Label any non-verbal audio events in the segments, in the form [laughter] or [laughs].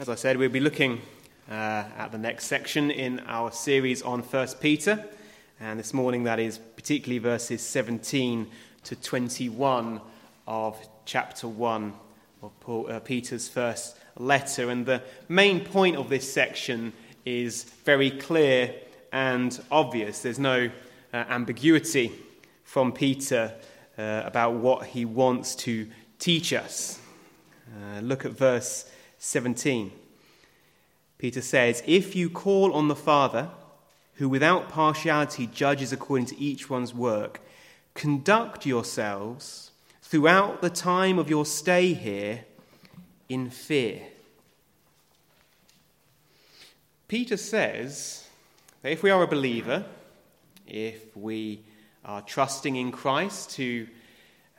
As I said, we'll be looking uh, at the next section in our series on 1 Peter. And this morning, that is particularly verses 17 to 21 of chapter 1 of Paul, uh, Peter's first letter. And the main point of this section is very clear and obvious. There's no uh, ambiguity from Peter uh, about what he wants to teach us. Uh, look at verse 17. Peter says, If you call on the Father, who without partiality judges according to each one's work, conduct yourselves throughout the time of your stay here in fear. Peter says that if we are a believer, if we are trusting in Christ to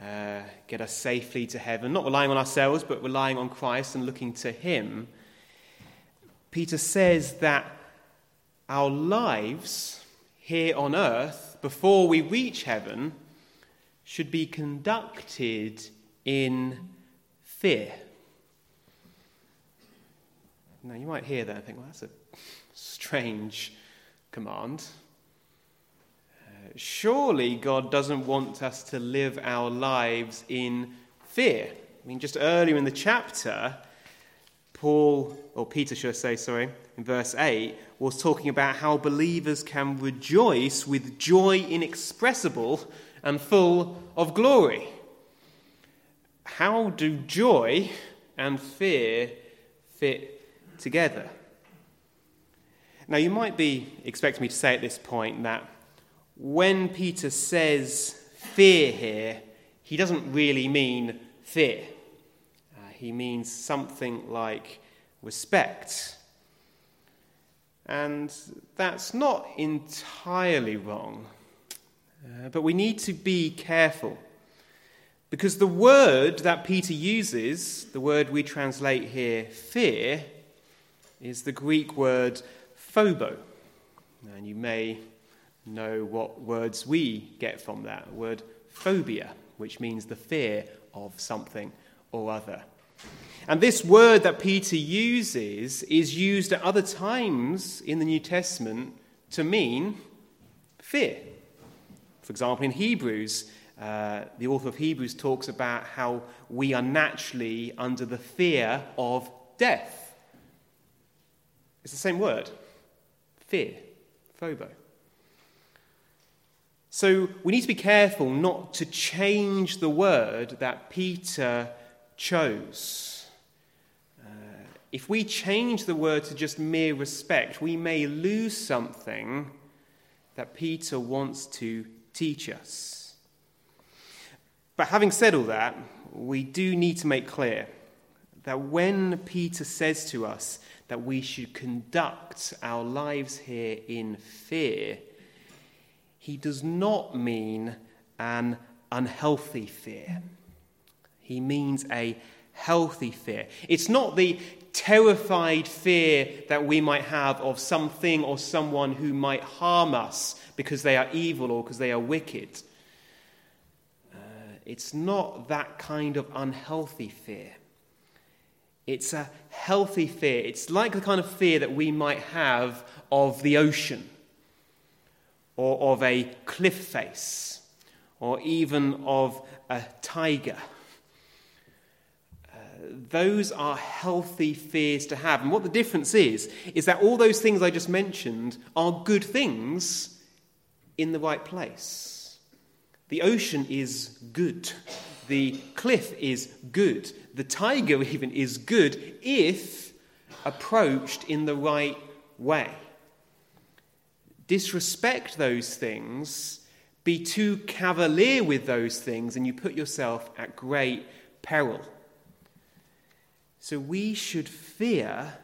uh, get us safely to heaven, not relying on ourselves, but relying on Christ and looking to Him, Peter says that our lives here on earth, before we reach heaven, should be conducted in fear. Now, you might hear that and think, well, that's a strange command surely God doesn't want us to live our lives in fear. I mean, just earlier in the chapter, Paul, or Peter, should I say, sorry, in verse 8, was talking about how believers can rejoice with joy inexpressible and full of glory. How do joy and fear fit together? Now, you might be expecting me to say at this point that when Peter says fear here, he doesn't really mean fear. Uh, he means something like respect. And that's not entirely wrong. Uh, but we need to be careful. Because the word that Peter uses, the word we translate here, fear, is the Greek word phobo. And you may know what words we get from that word phobia, which means the fear of something or other. And this word that Peter uses is used at other times in the New Testament to mean fear. For example, in Hebrews, uh, the author of Hebrews talks about how we are naturally under the fear of death. It's the same word fear, phobo. So we need to be careful not to change the word that Peter chose. Uh, if we change the word to just mere respect, we may lose something that Peter wants to teach us. But having said all that, we do need to make clear that when Peter says to us that we should conduct our lives here in fear, he does not mean an unhealthy fear. He means a healthy fear. It's not the terrified fear that we might have of something or someone who might harm us because they are evil or because they are wicked. Uh, it's not that kind of unhealthy fear. It's a healthy fear. It's like the kind of fear that we might have of the ocean or of a cliff face, or even of a tiger. Uh, those are healthy fears to have. And what the difference is, is that all those things I just mentioned are good things in the right place. The ocean is good. The cliff is good. The tiger, [laughs] even, is good if approached in the right way disrespect those things, be too cavalier with those things, and you put yourself at great peril. So we should fear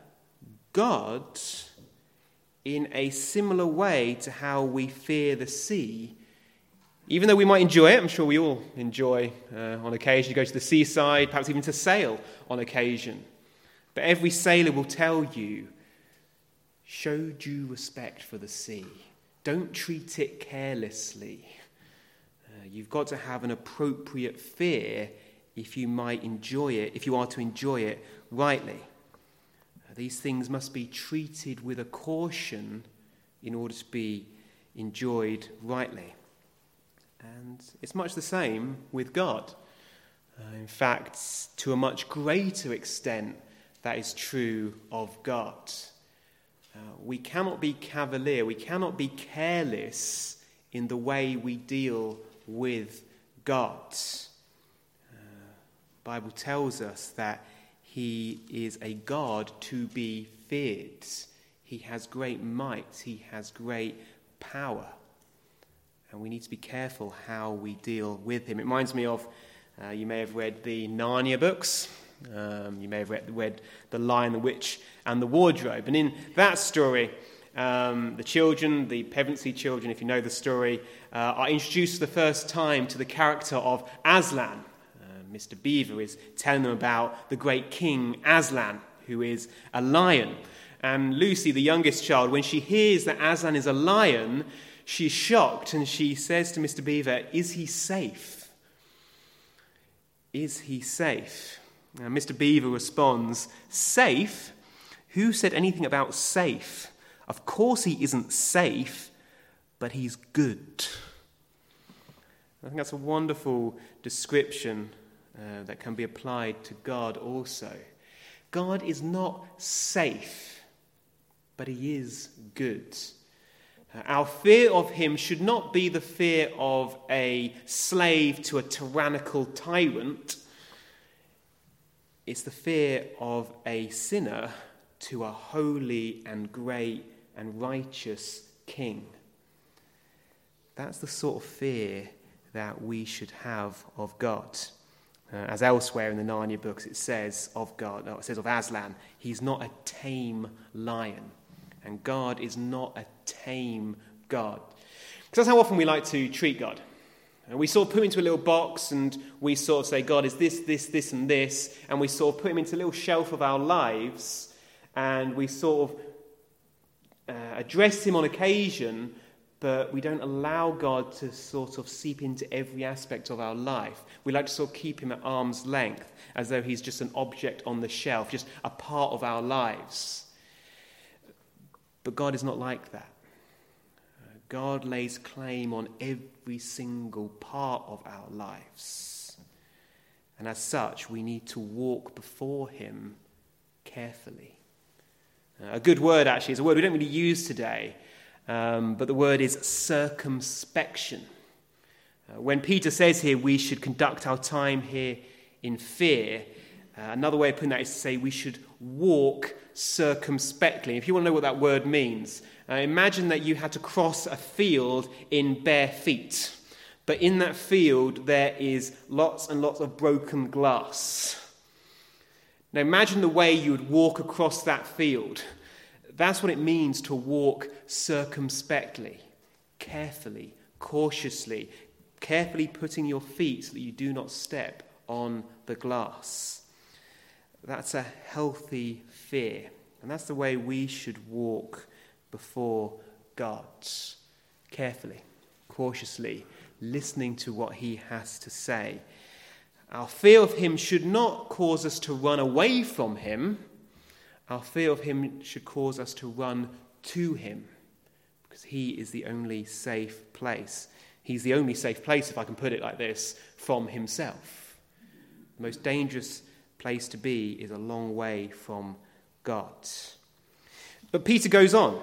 God in a similar way to how we fear the sea. Even though we might enjoy it, I'm sure we all enjoy uh, on occasion to go to the seaside, perhaps even to sail on occasion. But every sailor will tell you Show due respect for the sea. Don't treat it carelessly. Uh, you've got to have an appropriate fear if you might enjoy it, if you are to enjoy it rightly. Uh, these things must be treated with a caution in order to be enjoyed rightly. And it's much the same with God. Uh, in fact, to a much greater extent, that is true of God. Uh, we cannot be cavalier, we cannot be careless in the way we deal with God. Uh, Bible tells us that he is a God to be feared. He has great might, he has great power. And we need to be careful how we deal with him. It reminds me of, uh, you may have read the Narnia books. Um, you may have read, read, The Lion, the Witch, and the Wardrobe. And in that story, um, the children, the Pevensie children, if you know the story, uh, are introduced for the first time to the character of Aslan. Uh, Mr. Beaver is telling them about the great king Aslan, who is a lion. And Lucy, the youngest child, when she hears that Aslan is a lion, she's shocked and she says to Mr. Beaver, Is he safe? Is he safe? Now, Mr. Beaver responds, Safe? Who said anything about safe? Of course he isn't safe, but he's good. I think that's a wonderful description uh, that can be applied to God also. God is not safe, but he is good. Uh, our fear of him should not be the fear of a slave to a tyrannical tyrant it's the fear of a sinner to a holy and great and righteous king. That's the sort of fear that we should have of God. Uh, as elsewhere in the Narnia books, it says of God, no, it says of Aslan, he's not a tame lion. And God is not a tame God. Because that's how often we like to treat God. And we sort of put him into a little box and we sort of say, God is this, this, this, and this. And we sort of put him into a little shelf of our lives and we sort of uh, address him on occasion, but we don't allow God to sort of seep into every aspect of our life. We like to sort of keep him at arm's length as though he's just an object on the shelf, just a part of our lives. But God is not like that. God lays claim on every single part of our lives. And as such, we need to walk before Him carefully. A good word, actually, is a word we don't really use today, um, but the word is circumspection. Uh, when Peter says here we should conduct our time here in fear, uh, another way of putting that is to say we should walk circumspectly. If you want to know what that word means, uh, imagine that you had to cross a field in bare feet. But in that field, there is lots and lots of broken glass. Now, imagine the way you would walk across that field. That's what it means to walk circumspectly, carefully, cautiously, carefully putting your feet so that you do not step on the glass. That's a healthy fear. And that's the way we should walk before God, carefully, cautiously, listening to what He has to say. Our fear of Him should not cause us to run away from Him. Our fear of Him should cause us to run to Him because He is the only safe place. He's the only safe place, if I can put it like this, from Himself. The most dangerous place to be is a long way from God. But Peter goes on.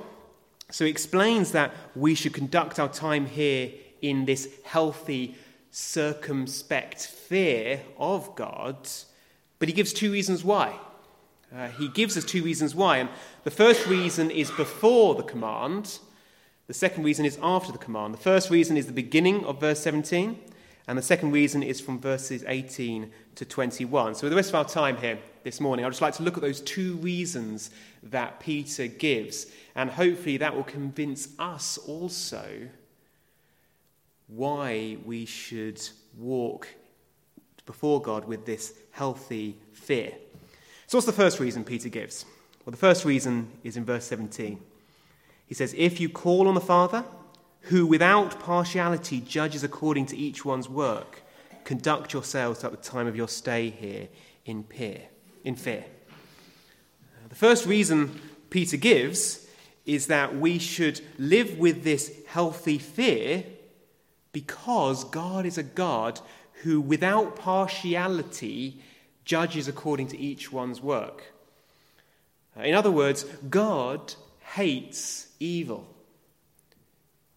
So he explains that we should conduct our time here in this healthy, circumspect fear of God, but he gives two reasons why. Uh, he gives us two reasons why. And the first reason is before the command, the second reason is after the command. The first reason is the beginning of verse 17, and the second reason is from verses 18 to 21. So, with the rest of our time here this morning, I'd just like to look at those two reasons that Peter gives, and hopefully that will convince us also why we should walk before God with this healthy fear. So, what's the first reason Peter gives? Well, the first reason is in verse 17. He says, If you call on the Father, who without partiality judges according to each one's work, conduct yourselves at the time of your stay here in fear. In fear. Uh, the first reason Peter gives is that we should live with this healthy fear because God is a God who, without partiality, judges according to each one's work. Uh, in other words, God hates evil.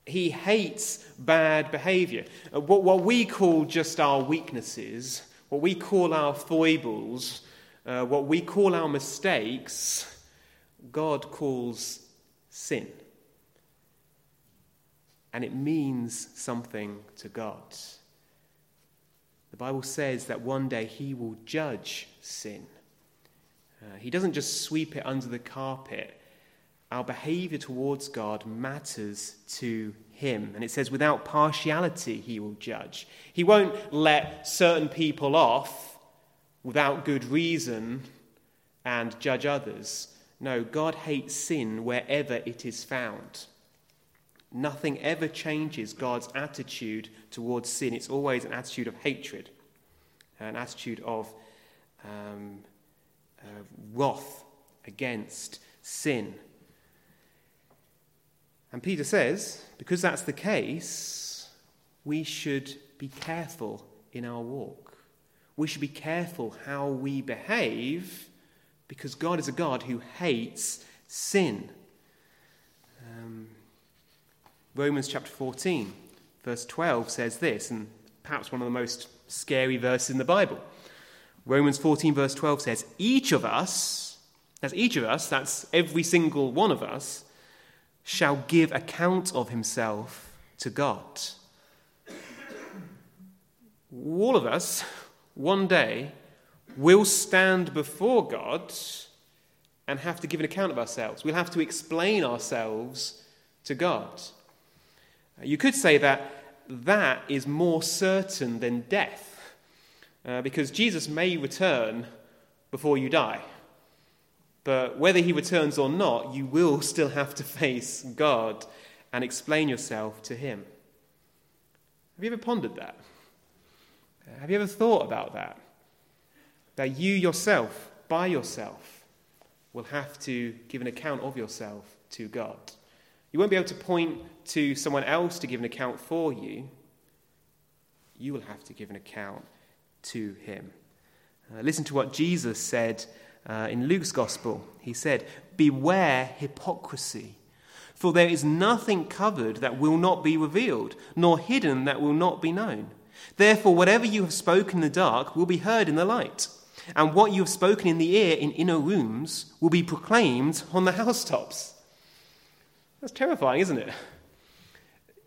He hates bad behavior. Uh, what, what we call just our weaknesses, what we call our foibles, uh, what we call our mistakes, God calls sin. And it means something to God. The Bible says that one day he will judge sin. Uh, he doesn't just sweep it under the carpet. Our behavior towards God matters to him. And it says, without partiality, he will judge. He won't let certain people off without good reason and judge others. No, God hates sin wherever it is found. Nothing ever changes God's attitude towards sin. It's always an attitude of hatred, an attitude of um, uh, wrath against sin. And Peter says, because that's the case, we should be careful in our walk. We should be careful how we behave because God is a God who hates sin. Um, Romans chapter 14, verse 12 says this, and perhaps one of the most scary verses in the Bible. Romans 14, verse 12 says, Each of us, that's each of us, that's every single one of us, shall give account of himself to God. All of us, one day, will stand before God and have to give an account of ourselves. We'll have to explain ourselves to God. You could say that that is more certain than death. Uh, because Jesus may return before you die. But whether he returns or not, you will still have to face God and explain yourself to him. Have you ever pondered that? Have you ever thought about that? That you yourself, by yourself, will have to give an account of yourself to God. You won't be able to point to someone else to give an account for you. You will have to give an account to him. Uh, listen to what Jesus said uh, in Luke's Gospel. He said, Beware hypocrisy, for there is nothing covered that will not be revealed, nor hidden that will not be known. Therefore, whatever you have spoken in the dark will be heard in the light, and what you have spoken in the ear in inner rooms will be proclaimed on the [laughs] housetops. That's terrifying, isn't it?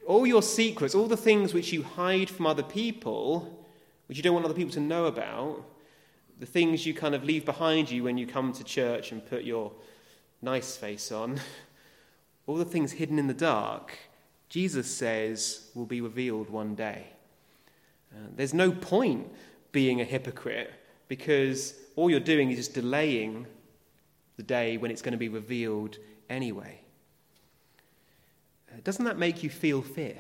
All your secrets, all the things which you hide from other people, which you don't want other people to know about, the things you kind of leave behind you when you come to church and put your nice face on, [laughs] all the things hidden in the dark, Jesus says will be revealed one day. Uh, there's no point being a hypocrite because all you're doing is just delaying the day when it's going to be revealed anyway. Uh, doesn't that make you feel fear?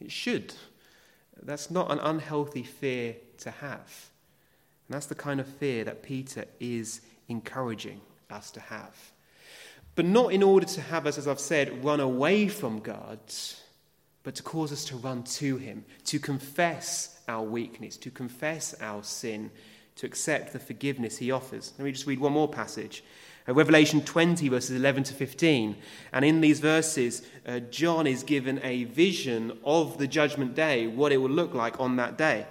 It should. That's not an unhealthy fear to have. And that's the kind of fear that Peter is encouraging us to have. But not in order to have us, as I've said, run away from God, but to cause us to run to Him, to confess our weakness, to confess our sin, to accept the forgiveness He offers. Let me just read one more passage. Uh, Revelation 20, verses 11 to 15. And in these verses, uh, John is given a vision of the judgment day, what it will look like on that day.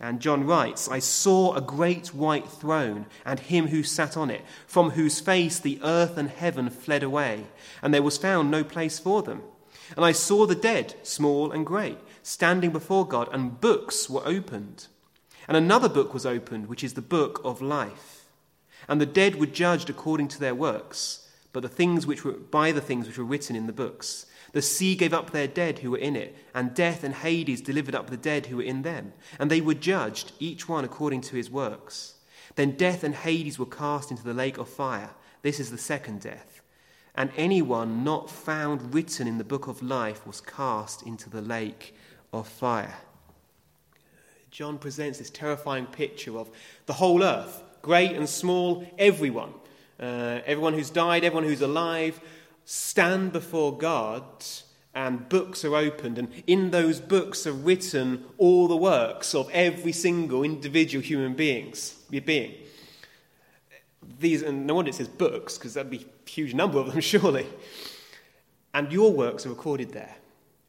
And John writes, I saw a great white throne and him who sat on it, from whose face the earth and heaven fled away, and there was found no place for them. And I saw the dead, small and great, standing before God, and books were opened. And another book was opened, which is the book of life. And the dead were judged according to their works, but the things which were by the things which were written in the books. The sea gave up their dead who were in it, and death and Hades delivered up the dead who were in them, and they were judged, each one according to his works. Then death and Hades were cast into the lake of fire. This is the second death. And anyone not found written in the book of life was cast into the lake of fire. John presents this terrifying picture of the whole earth great and small, everyone, Uh, everyone who's died, everyone who's alive, stand before God, and books are opened, and in those books are written all the works of every single individual human beings, being. These, and no wonder it says books, because that'd be a huge number of them, [laughs] surely. And your works are recorded there.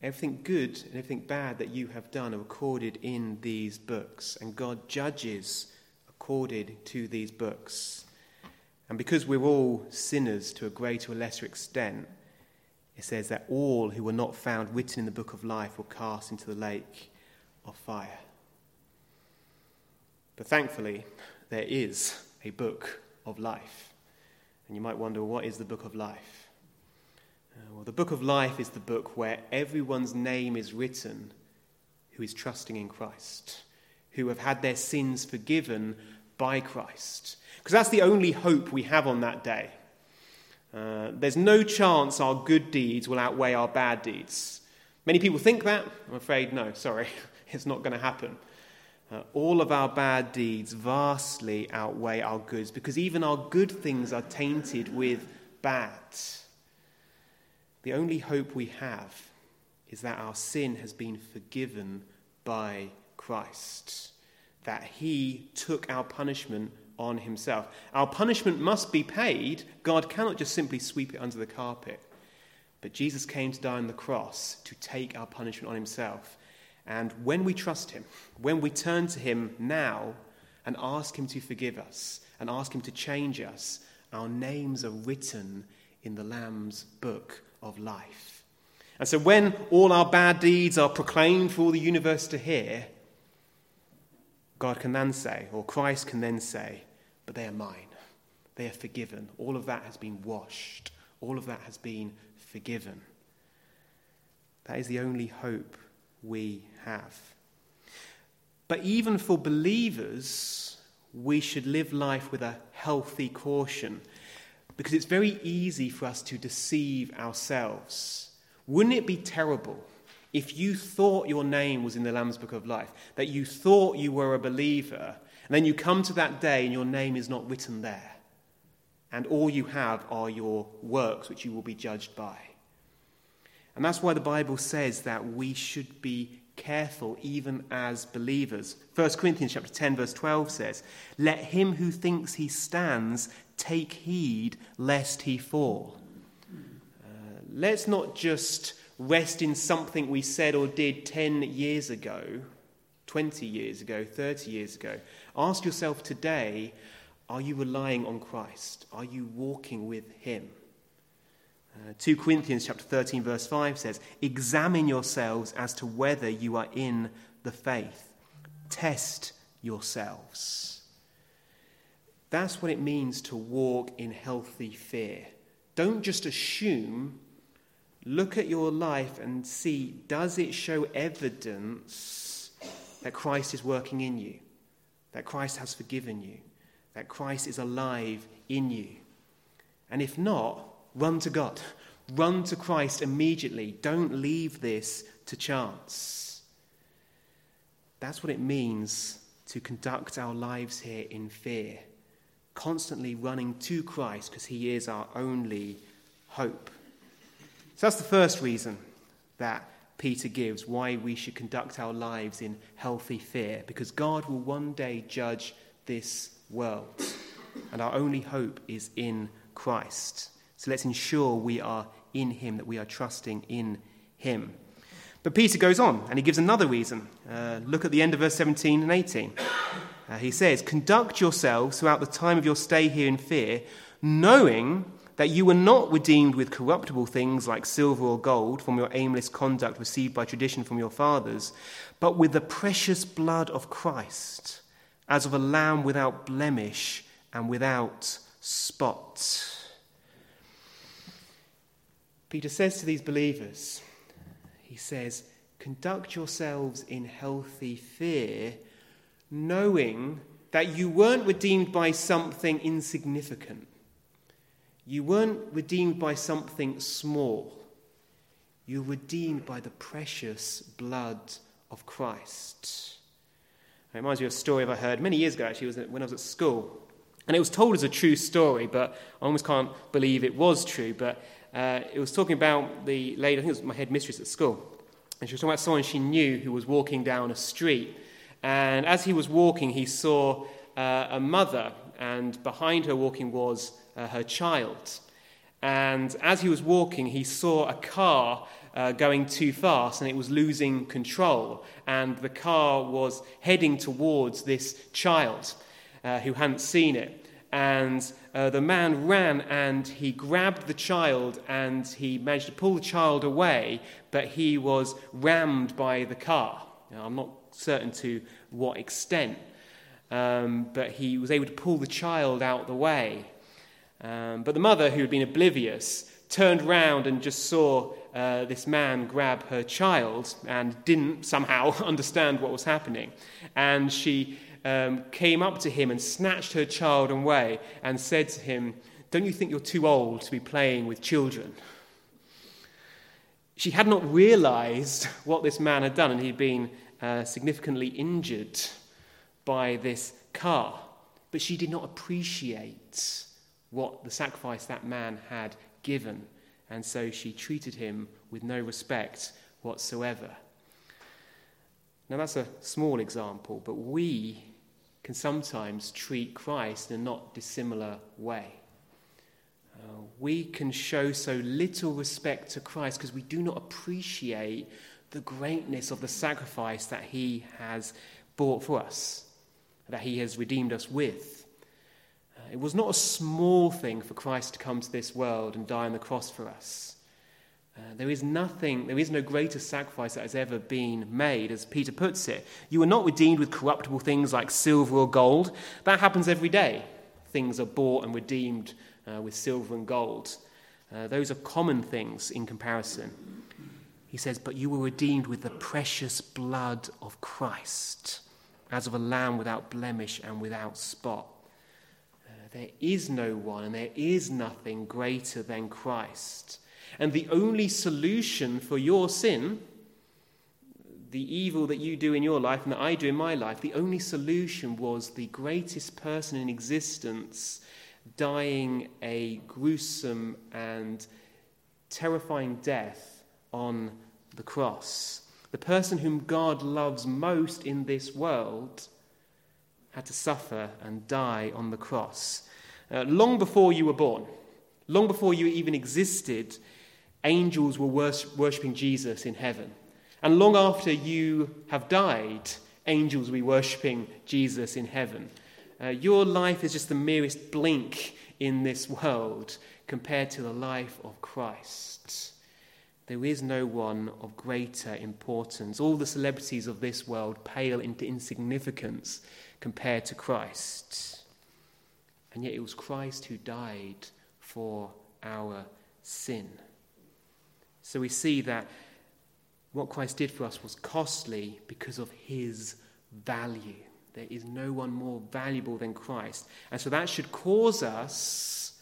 Everything good and everything bad that you have done are recorded in these books, and God judges according to these books. And because we're all sinners to a greater or lesser extent, it says that all who were not found written in the book of life were cast into the lake of fire. But thankfully, there is a book of life. And you might wonder, what is the book of life? Uh, well, the book of life is the book where everyone's name is written who is trusting in Christ, who have had their sins forgiven by Christ. Because that's the only hope we have on that day. Uh, there's no chance our good deeds will outweigh our bad deeds. Many people think that. I'm afraid, no, sorry, [laughs] it's not going to happen. Uh, all of our bad deeds vastly outweigh our goods because even our good things are tainted with bad. The only hope we have is that our sin has been forgiven by Christ, that He took our punishment on Himself. Our punishment must be paid. God cannot just simply sweep it under the carpet. But Jesus came to die on the cross to take our punishment on Himself. And when we trust Him, when we turn to Him now and ask Him to forgive us and ask Him to change us, our names are written in the Lamb's book of life. And so when all our bad deeds are proclaimed for all the universe to hear, God can then say, or Christ can then say, but they are mine. They are forgiven. All of that has been washed. All of that has been forgiven. That is the only hope we have. But even for believers, we should live life with a healthy caution because it's very easy for us to deceive ourselves. Wouldn't it be terrible if you thought your name was in the Lamb's Book of Life, that you thought you were a believer, and then you come to that day and your name is not written there, and all you have are your works which you will be judged by? And that's why the Bible says that we should be careful even as believers. 1 Corinthians chapter 10 verse 12 says, "Let him who thinks he stands take heed lest he fall." Uh, let's not just rest in something we said or did 10 years ago, 20 years ago, 30 years ago. Ask yourself today, are you relying on Christ? Are you walking with him? Uh, 2 Corinthians chapter 13 verse 5 says, "Examine yourselves as to whether you are in the faith. Test yourselves." That's what it means to walk in healthy fear. Don't just assume. Look at your life and see does it show evidence that Christ is working in you? That Christ has forgiven you? That Christ is alive in you? And if not, Run to God. Run to Christ immediately. Don't leave this to chance. That's what it means to conduct our lives here in fear, constantly running to Christ because He is our only hope. So that's the first reason that Peter gives why we should conduct our lives in healthy fear, because God will one day judge this world, and our only hope is in Christ. So let's ensure we are in Him, that we are trusting in Him. But Peter goes on and he gives another reason. Uh, look at the end of verse 17 and 18. Uh, he says, Conduct yourselves throughout the time of your stay here in fear, knowing that you were not redeemed with corruptible things like silver or gold from your aimless conduct received by tradition from your fathers, but with the precious blood of Christ, as of a lamb without blemish and without spot. Peter says to these believers, he says, conduct yourselves in healthy fear, knowing that you weren't redeemed by something insignificant. You weren't redeemed by something small. you were redeemed by the precious blood of Christ. It reminds me of a story I heard many years ago, actually, was when I was at school. And it was told as a true story, but I almost can't believe it was true. But uh, it was talking about the lady, I think it was my head mistress at school. And she was talking about someone she knew who was walking down a street. And as he was walking, he saw uh, a mother, and behind her walking was uh, her child. And as he was walking, he saw a car uh, going too fast and it was losing control. And the car was heading towards this child uh, who hadn't seen it. And uh, the man ran and he grabbed the child and he managed to pull the child away, but he was rammed by the car. Now, I'm not certain to what extent, um, but he was able to pull the child out the way. Um, but the mother, who had been oblivious, turned round and just saw uh, this man grab her child and didn't somehow [laughs] understand what was happening. And she um, came up to him and snatched her child away and said to him, Don't you think you're too old to be playing with children? She had not realized [laughs] what this man had done, and he'd been uh, significantly injured by this car. But she did not appreciate what the sacrifice that man had given, and so she treated him with no respect whatsoever. Now, that's a small example, but we can sometimes treat Christ in a not dissimilar way. Uh, we can show so little respect to Christ because we do not appreciate the greatness of the sacrifice that he has bought for us, that he has redeemed us with. It was not a small thing for Christ to come to this world and die on the cross for us. Uh, there is nothing, there is no greater sacrifice that has ever been made, as Peter puts it. You are not redeemed with corruptible things like silver or gold. That happens every day. Things are bought and redeemed uh, with silver and gold. Uh, those are common things in comparison. He says, But you were redeemed with the precious blood of Christ, as of a lamb without blemish and without spot. There is no one and there is nothing greater than Christ. And the only solution for your sin, the evil that you do in your life and that I do in my life, the only solution was the greatest person in existence dying a gruesome and terrifying death on the cross. The person whom God loves most in this world had to suffer and die on the cross. Uh, long before you were born, long before you even existed, angels were worshipping Jesus in heaven. And long after you have died, angels will be worshipping Jesus in heaven. Uh, your life is just the merest blink in this world compared to the life of Christ. There is no one of greater importance. All the celebrities of this world pale into insignificance compared to Christ. And yet it was Christ who died for our sin. So we see that what Christ did for us was costly because of his value. There is no one more valuable than Christ. And so that should cause us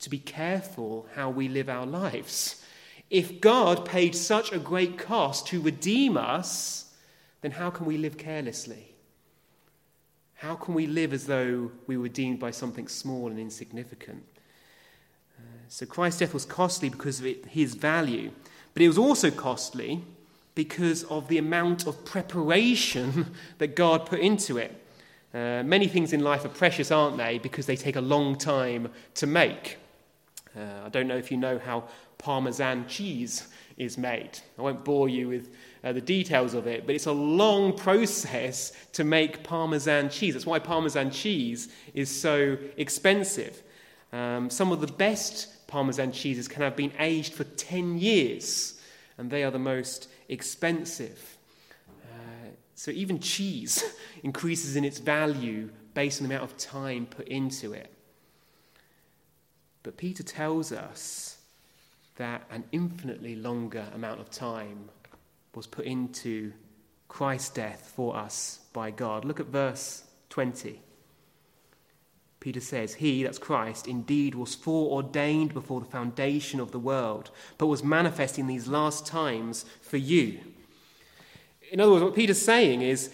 to be careful how we live our lives. If God paid such a great cost to redeem us, then how can we live carelessly? How can we live as though we were deemed by something small and insignificant? So Christ's death was costly because of it, his value, but it was also costly because of the amount of preparation [laughs] that God put into it. Uh, many things in life are precious, aren't they? Because they take a long time to make. Uh, I don't know if you know how Parmesan cheese is made. I won't bore you with uh, the details of it, but it's a long process to make Parmesan cheese. That's why Parmesan cheese is so expensive. Um, some of the best Parmesan cheeses can have been aged for 10 years, and they are the most expensive. Uh, so even cheese [laughs] increases in its value based on the amount of time put into it. But Peter tells us that an infinitely longer amount of time was put into Christ's death for us by God. Look at verse 20. Peter says, He, that's Christ, indeed was foreordained before the foundation of the world, but was manifest in these last times for you. In other words, what Peter's saying is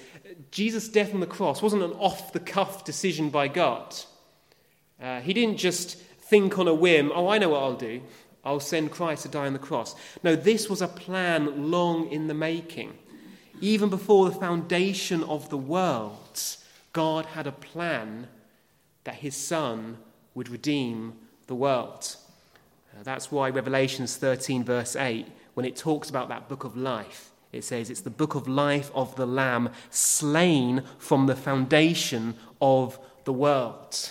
Jesus' death on the cross wasn't an off the cuff decision by God. Uh, he didn't just think on a whim, oh, I know what I'll do. I'll send Christ to die on the cross. No, this was a plan long in the making. Even before the foundation of the world, God had a plan that his Son would redeem the world. Uh, that's why Revelations 13, verse 8, when it talks about that book of life, it says it's the book of life of the Lamb slain from the foundation of the world.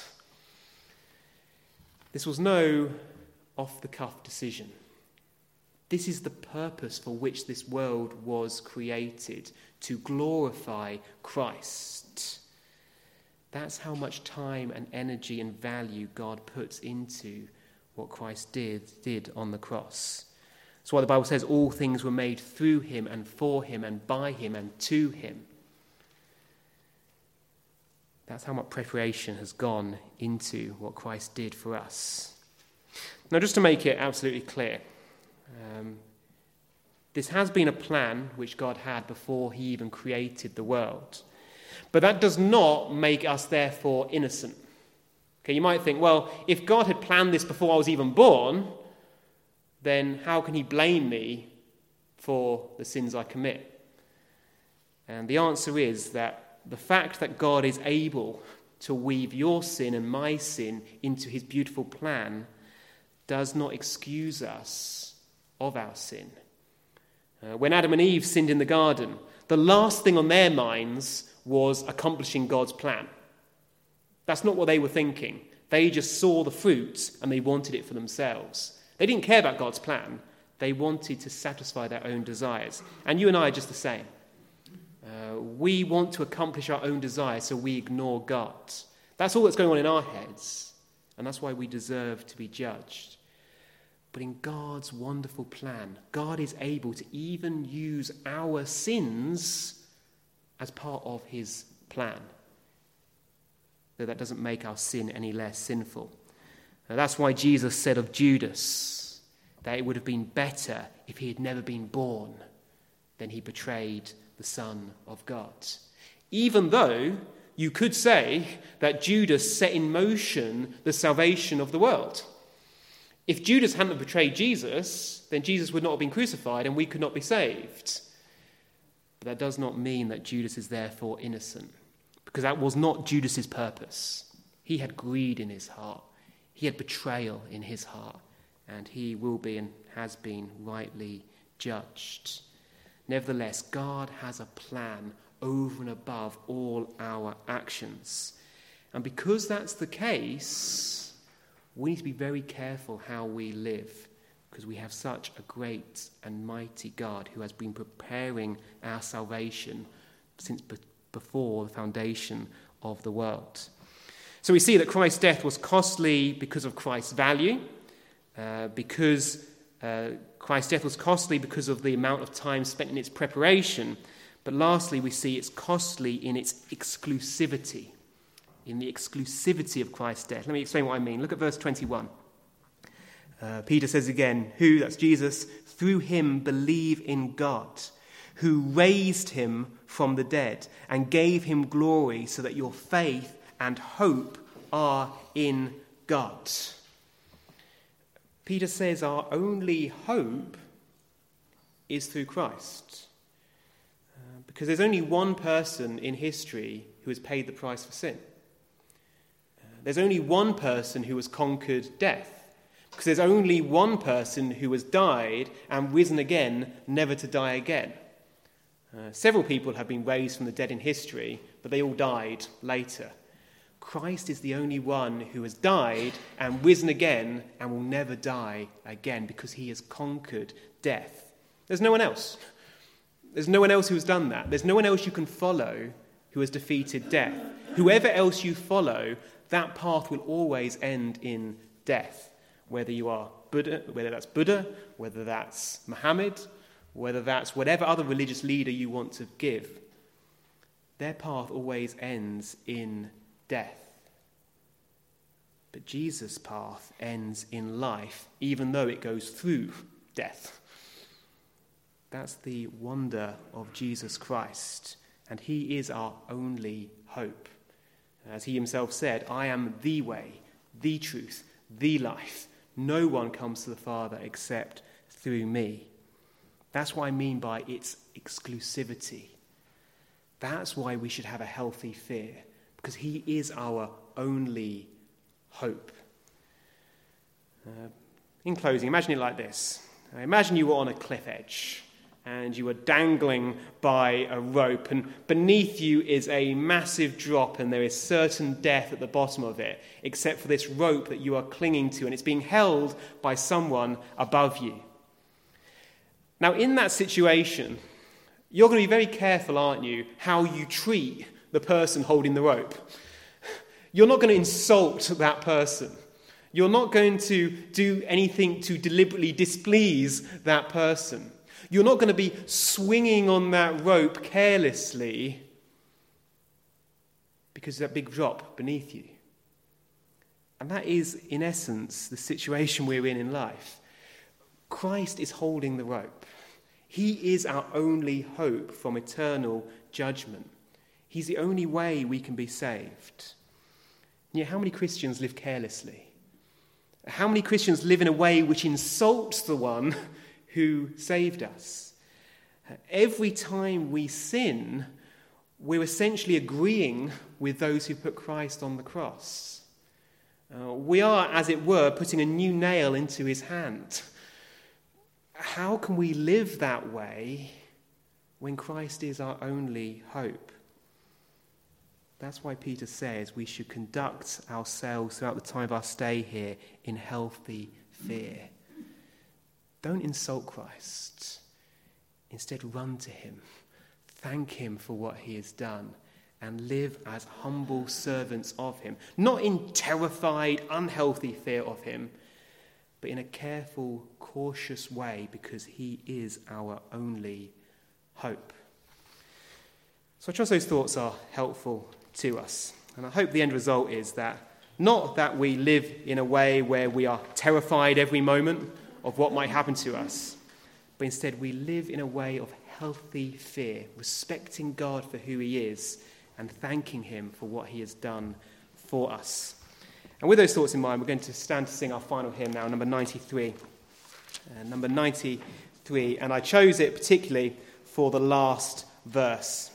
This was no off the cuff decision. This is the purpose for which this world was created to glorify Christ. That's how much time and energy and value God puts into what Christ did, did on the cross. That's why the Bible says all things were made through him and for him and by him and to him. That's how much preparation has gone into what Christ did for us. Now, just to make it absolutely clear, um, this has been a plan which God had before he even created the world. But that does not make us, therefore, innocent. Okay, you might think, well, if God had planned this before I was even born, then how can he blame me for the sins I commit? And the answer is that the fact that God is able to weave your sin and my sin into his beautiful plan does not excuse us of our sin. Uh, when Adam and Eve sinned in the garden, the last thing on their minds was accomplishing God's plan. That's not what they were thinking. They just saw the fruit and they wanted it for themselves. They didn't care about God's plan, they wanted to satisfy their own desires. And you and I are just the same. Uh, we want to accomplish our own desires, so we ignore God. That's all that's going on in our heads, and that's why we deserve to be judged. But in God's wonderful plan, God is able to even use our sins as part of his plan. Though that doesn't make our sin any less sinful. Now, that's why Jesus said of Judas that it would have been better if he had never been born than he betrayed the Son of God. Even though you could say that Judas set in motion the salvation of the world. If Judas hadn't betrayed Jesus, then Jesus would not have been crucified and we could not be saved. But that does not mean that Judas is therefore innocent, because that was not Judas's purpose. He had greed in his heart. He had betrayal in his heart, and he will be and has been rightly judged. Nevertheless, God has a plan over and above all our actions. And because that's the case, we need to be very careful how we live because we have such a great and mighty God who has been preparing our salvation since be- before the foundation of the world. So we see that Christ's death was costly because of Christ's value, uh, because uh, Christ's death was costly because of the amount of time spent in its preparation. But lastly, we see it's costly in its exclusivity, in the exclusivity of Christ's death. Let me explain what I mean. Look at verse 21. Uh, Peter says again, Who, that's Jesus, through him believe in God, who raised him from the dead and gave him glory, so that your faith and hope are in God. Peter says our only hope is through Christ. Because there's only one person in history who has paid the price for sin. Uh, there's only one person who has conquered death. Because there's only one person who has died and risen again, never to die again. Uh, several people have been raised from the dead in history, but they all died later. Christ is the only one who has died and risen again and will never die again because he has conquered death. There's no one else. There's no one else who has done that. There's no one else you can follow who has defeated death. Whoever else you follow, that path will always end in death. Whether you are Buddha, whether that's Buddha, whether that's Muhammad, whether that's whatever other religious leader you want to give, their path always ends in death. But Jesus' path ends in life, even though it goes through death. That's the wonder of Jesus Christ, and He is our only hope. As He Himself said, I am the way, the truth, the life. No one comes to the Father except through me. That's what I mean by its exclusivity. That's why we should have a healthy fear, because He is our only hope. Uh, in closing, imagine it like this Imagine you were on a cliff edge and you are dangling by a rope, and beneath you is a massive drop, and there is certain death at the bottom of it, except for this rope that you are clinging to, and it's being held by someone above you. Now, in that situation, you're going to be very careful, aren't you, how you treat the person holding the rope. You're not going to insult that person. You're not going to do anything to deliberately displease that person. You're not going to be swinging on that rope carelessly because of that big drop beneath you. And that is, in essence, the situation we're in in life. Christ is holding the rope. He is our only hope from eternal judgment. He's the only way we can be saved. Yet, how many Christians live carelessly? How many Christians live in a way which insults the one who saved us? Every time we sin, we're essentially agreeing with those who put Christ on the cross. Uh, we are, as it were, putting a new nail into his hand. How can we live that way when Christ is our only hope? That's why Peter says we should conduct ourselves throughout the time of our stay here in healthy fear. Don't insult Christ. Instead, run to him, thank him for what he has done, and live as humble servants of him. Not in terrified, unhealthy fear of him, but in a careful, cautious way because he is our only hope. So I trust those thoughts are helpful to us. And I hope the end result is that not that we live in a way where we are terrified every moment of what might happen to us, but instead we live in a way of healthy fear, respecting God for who He is and thanking Him for what He has done for us. And with those thoughts in mind, we're going to stand to sing our final hymn now, number 93. Uh, number 93, and I chose it particularly for the last verse.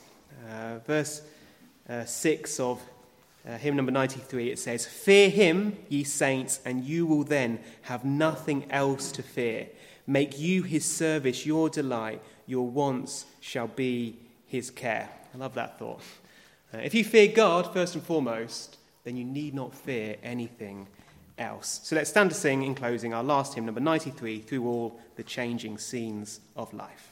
Uh, verse uh, 6 of uh, hymn number 93, it says, Fear him, ye saints, and you will then have nothing else to fear. Make you his service your delight, your wants shall be his care. I love that thought. Uh, if you fear God, first and foremost, then you need not fear anything else. So let's stand to sing in closing our last hymn, number 93, through all the changing scenes of life.